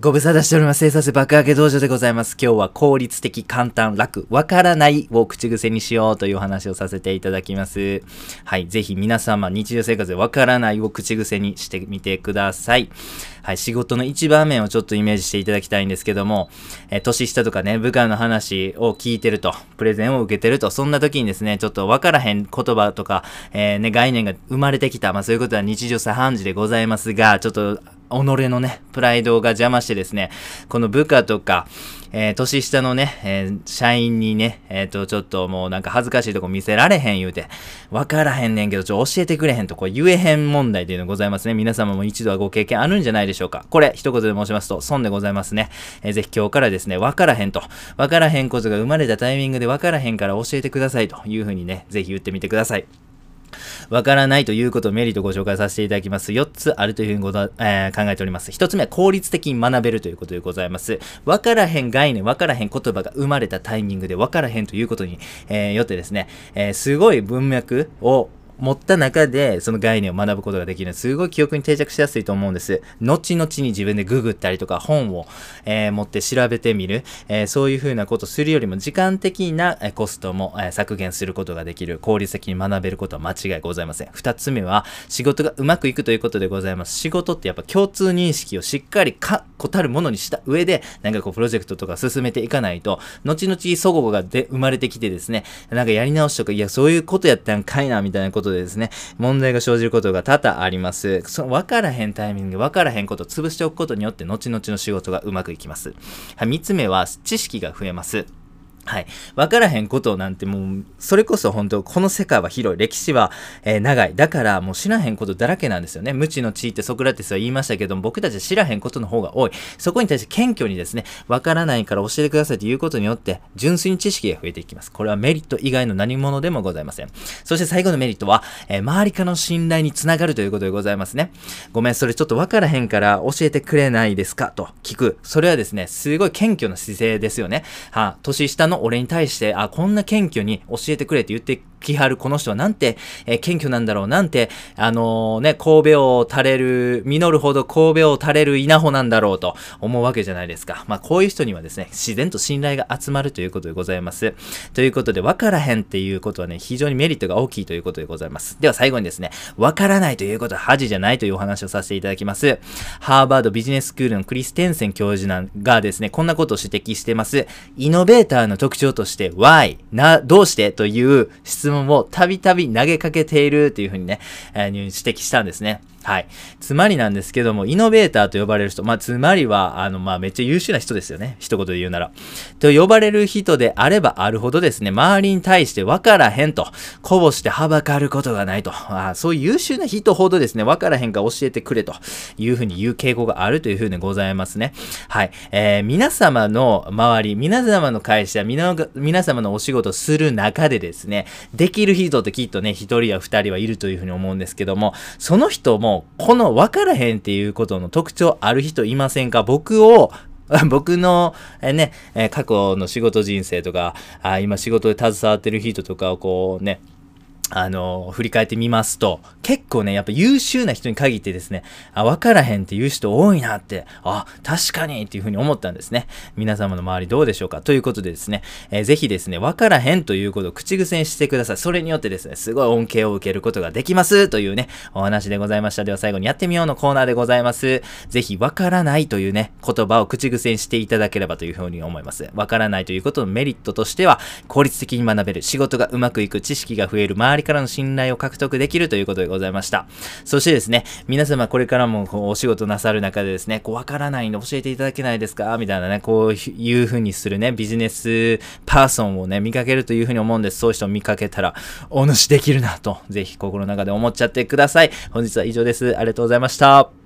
ご無沙汰しております。生産性爆上げ道場でございます。今日は効率的、簡単、楽、わからないを口癖にしようというお話をさせていただきます。はい。ぜひ皆様、日常生活でわからないを口癖にしてみてください。はい。仕事の一場面をちょっとイメージしていただきたいんですけども、え年下とかね、部下の話を聞いてると、プレゼンを受けてると、そんな時にですね、ちょっとわからへん言葉とか、えーね、概念が生まれてきた。まあそういうことは日常茶飯事でございますが、ちょっと、己のね、プライドが邪魔してですね、この部下とか、えー年下のね、えー社員にね、えっ、と、ちょっともうなんか恥ずかしいとこ見せられへん言うて、わからへんねんけど、ちょ、教えてくれへんとこ言えへん問題というのございますね。皆様も一度はご経験あるんじゃないでしょうか。これ、一言で申しますと、損でございますね。えーぜひ今日からですね、わからへんと、わからへんことが生まれたタイミングでわからへんから教えてくださいというふうにね、ぜひ言ってみてください。わからないということをメリットをご紹介させていただきます。4つあるというふうにごだ、えー考えております。1つ目は効率的に学べるということでございます。わからへん概念、わからへん言葉が生まれたタイミングでわからへんということに、えーよってですね、えーすごい文脈を持った中でその概念を学ぶことができるすごい記憶に定着しやすいと思うんです。後々に自分でググったりとか本を、えー持って調べてみる、えーそういうふうなことするよりも時間的なコストも、えー削減することができる効率的に学べることは間違いございません。二つ目は仕事がうまくいくということでございます。仕事ってやっぱ共通認識をしっかり確固たるものにした上でなんかこうプロジェクトとか進めていかないと後々祖語がで生まれてきてですねなんかやり直しとかいやそういうことやったんかいなみたいなことでですね問題が生じることが多々あります。その分からへんタイミング分からへんことを潰しておくことによって後々の仕事がうまくいきます。はい、3つ目は知識が増えます。はい。わからへんことなんてもう、それこそ本当、この世界は広い。歴史は、えー長い。だからもう知らへんことだらけなんですよね。無知の知ってソクラテスは言いましたけども、僕たちは知らへんことの方が多い。そこに対して謙虚にですね、わからないから教えてくださいということによって、純粋に知識が増えていきます。これはメリット以外の何者でもございません。そして最後のメリットは、えー周りからの信頼につながるということでございますね。ごめん、それちょっとわからへんから教えてくれないですか？と聞く。それはですね、すごい謙虚な姿勢ですよね。は年下の俺に対して、あ、こんな謙虚に教えてくれって言ってきはるこの人はなんて、えー謙虚なんだろう、なんて、あのね、神戸を垂れる、実るほど神戸を垂れる稲穂なんだろうと思うわけじゃないですか。まあ、こういう人にはですね、自然と信頼が集まるということでございます。ということで、わからへんっていうことはね、非常にメリットが大きいということでございます。では最後にですね、わからないということは恥じゃないというお話をさせていただきます。ハーバードビジネススクールのクリステンセン教授なんがですね、こんなことを指摘してます。イノベーターの特徴として、why? な、どうして？という質問をたびたび投げかけているというふうにね、えー指摘したんですね。はい。つまりなんですけども、イノベーターと呼ばれる人、まあ、つまりは、あの、まあ、めっちゃ優秀な人ですよね。一言で言うなら。と呼ばれる人であればあるほどですね、周りに対して分からへんと、こぼしてはばかることがないと。あそういう優秀な人ほどですね、分からへんから教えてくれというふうに言う傾向があるというふうにございますね。はい。えー皆様の周り、皆様の会社、皆皆様のお仕事する中でですね、できる人ってきっとね、一人や二人はいるというふうに思うんですけども、その人も、この分からへんっていうことの特徴ある人いませんか？僕を、僕の、えーね、えー過去の仕事人生とか、あ今仕事で携わってる人とかをこうね、あの振り返ってみますと、結構ね、やっぱ優秀な人に限ってですね、あ、わからへんっていう人多いなって、あ、確かにっていうふうに思ったんですね。皆様の周りどうでしょうか？ということでですね、えーぜひですね、わからへんということを口癖にしてください。それによってですね、すごい恩恵を受けることができますというね、お話でございました。では最後にやってみようのコーナーでございます。ぜひ、わからないというね、言葉を口癖にしていただければというふうに思います。わからないということのメリットとしては、効率的に学べる、仕事がうまくいく、知識が増える、周りからの信頼を獲得できるということでございました。そしてですね、皆様これからもお仕事なさる中でですね、こうわからないの教えていただけないですか？みたいなね、こういうふうにするね、ビジネスパーソンをね、見かけるというふうに思うんです。そういう人を見かけたら、お主できるなと、ぜひ心の中で思っちゃってください。本日は以上です。ありがとうございました。